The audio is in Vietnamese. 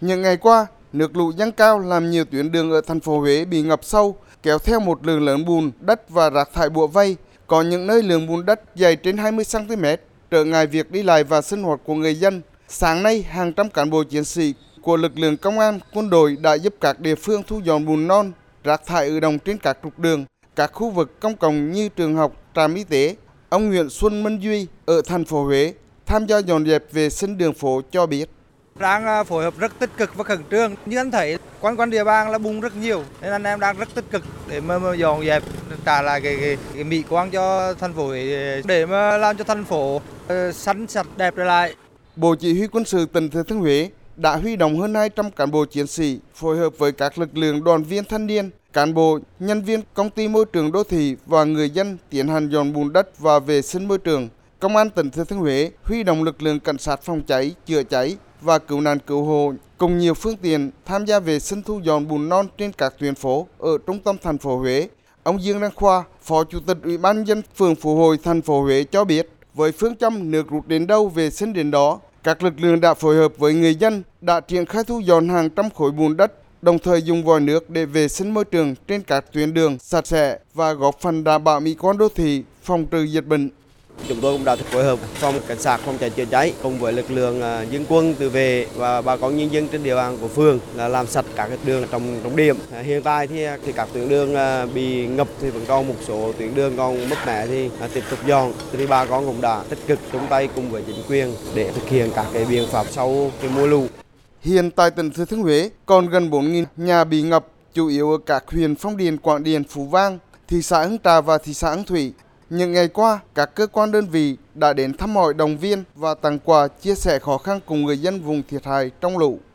Những ngày qua, nước lũ dâng cao làm nhiều tuyến đường ở thành phố Huế bị ngập sâu, kéo theo một lượng lớn bùn, đất và rác thải bùa vây. Có những nơi lượng bùn đất dày trên 20 cm, trở ngại việc đi lại và sinh hoạt của người dân. Sáng nay, hàng trăm cán bộ chiến sĩ của lực lượng công an, quân đội đã giúp các địa phương thu dọn bùn non, rác thải ứ đồng trên các trục đường, các khu vực công cộng như trường học, trạm y tế. Ông Nguyễn Xuân Minh Duy ở thành phố Huế tham gia dọn dẹp vệ sinh đường phố cho biết đang à, phối hợp rất tích cực và khẩn trương như anh thấy quanh quanh địa bàn là bùn rất nhiều nên anh em đang rất tích cực để mà, mà dọn dẹp trả lại cái, cái, cái mỹ quan cho thành phố để mà làm cho thành phố ờ, xanh sạch đẹp trở lại Bộ Chỉ huy quân sự tỉnh Thừa Thiên Huế đã huy động hơn 200 cán bộ chiến sĩ phối hợp với các lực lượng đoàn viên thanh niên, cán bộ, nhân viên công ty môi trường đô thị và người dân tiến hành dọn bùn đất và vệ sinh môi trường. Công an tỉnh Thừa Thiên Huế huy động lực lượng cảnh sát phòng cháy, chữa cháy và cứu nạn cứu hộ cùng nhiều phương tiện tham gia vệ sinh thu dọn bùn non trên các tuyến phố ở trung tâm thành phố Huế. Ông Dương Đăng Khoa, Phó Chủ tịch Ủy ban dân phường Phú Hội thành phố Huế cho biết, với phương châm nước rút đến đâu vệ sinh đến đó, các lực lượng đã phối hợp với người dân đã triển khai thu dọn hàng trăm khối bùn đất, đồng thời dùng vòi nước để vệ sinh môi trường trên các tuyến đường sạch sẽ và góp phần đảm bảo mỹ quan đô thị, phòng trừ dịch bệnh. Chúng tôi cũng đã phối hợp phòng cảnh sát phòng cháy chữa cháy cùng với lực lượng à, dân quân tự vệ và bà con nhân dân trên địa bàn của phường là làm sạch các đường trong trong điểm. À, hiện tại thì, à, thì các tuyến đường bị ngập thì vẫn còn một số tuyến đường còn mất mẹ thì tiếp tục dọn. Thì bà con cũng đã tích cực chung tay cùng với chính quyền để thực hiện các cái biện pháp sau cái mưa lũ. Hiện tại tỉnh Thừa Thiên Huế còn gần 4.000 nhà bị ngập, chủ yếu ở các huyện Phong Điền, Quảng Điền, Phú Vang, thị xã Hưng Trà và thị xã Hưng Thủy những ngày qua, các cơ quan đơn vị đã đến thăm hỏi động viên và tặng quà chia sẻ khó khăn cùng người dân vùng thiệt hại trong lũ.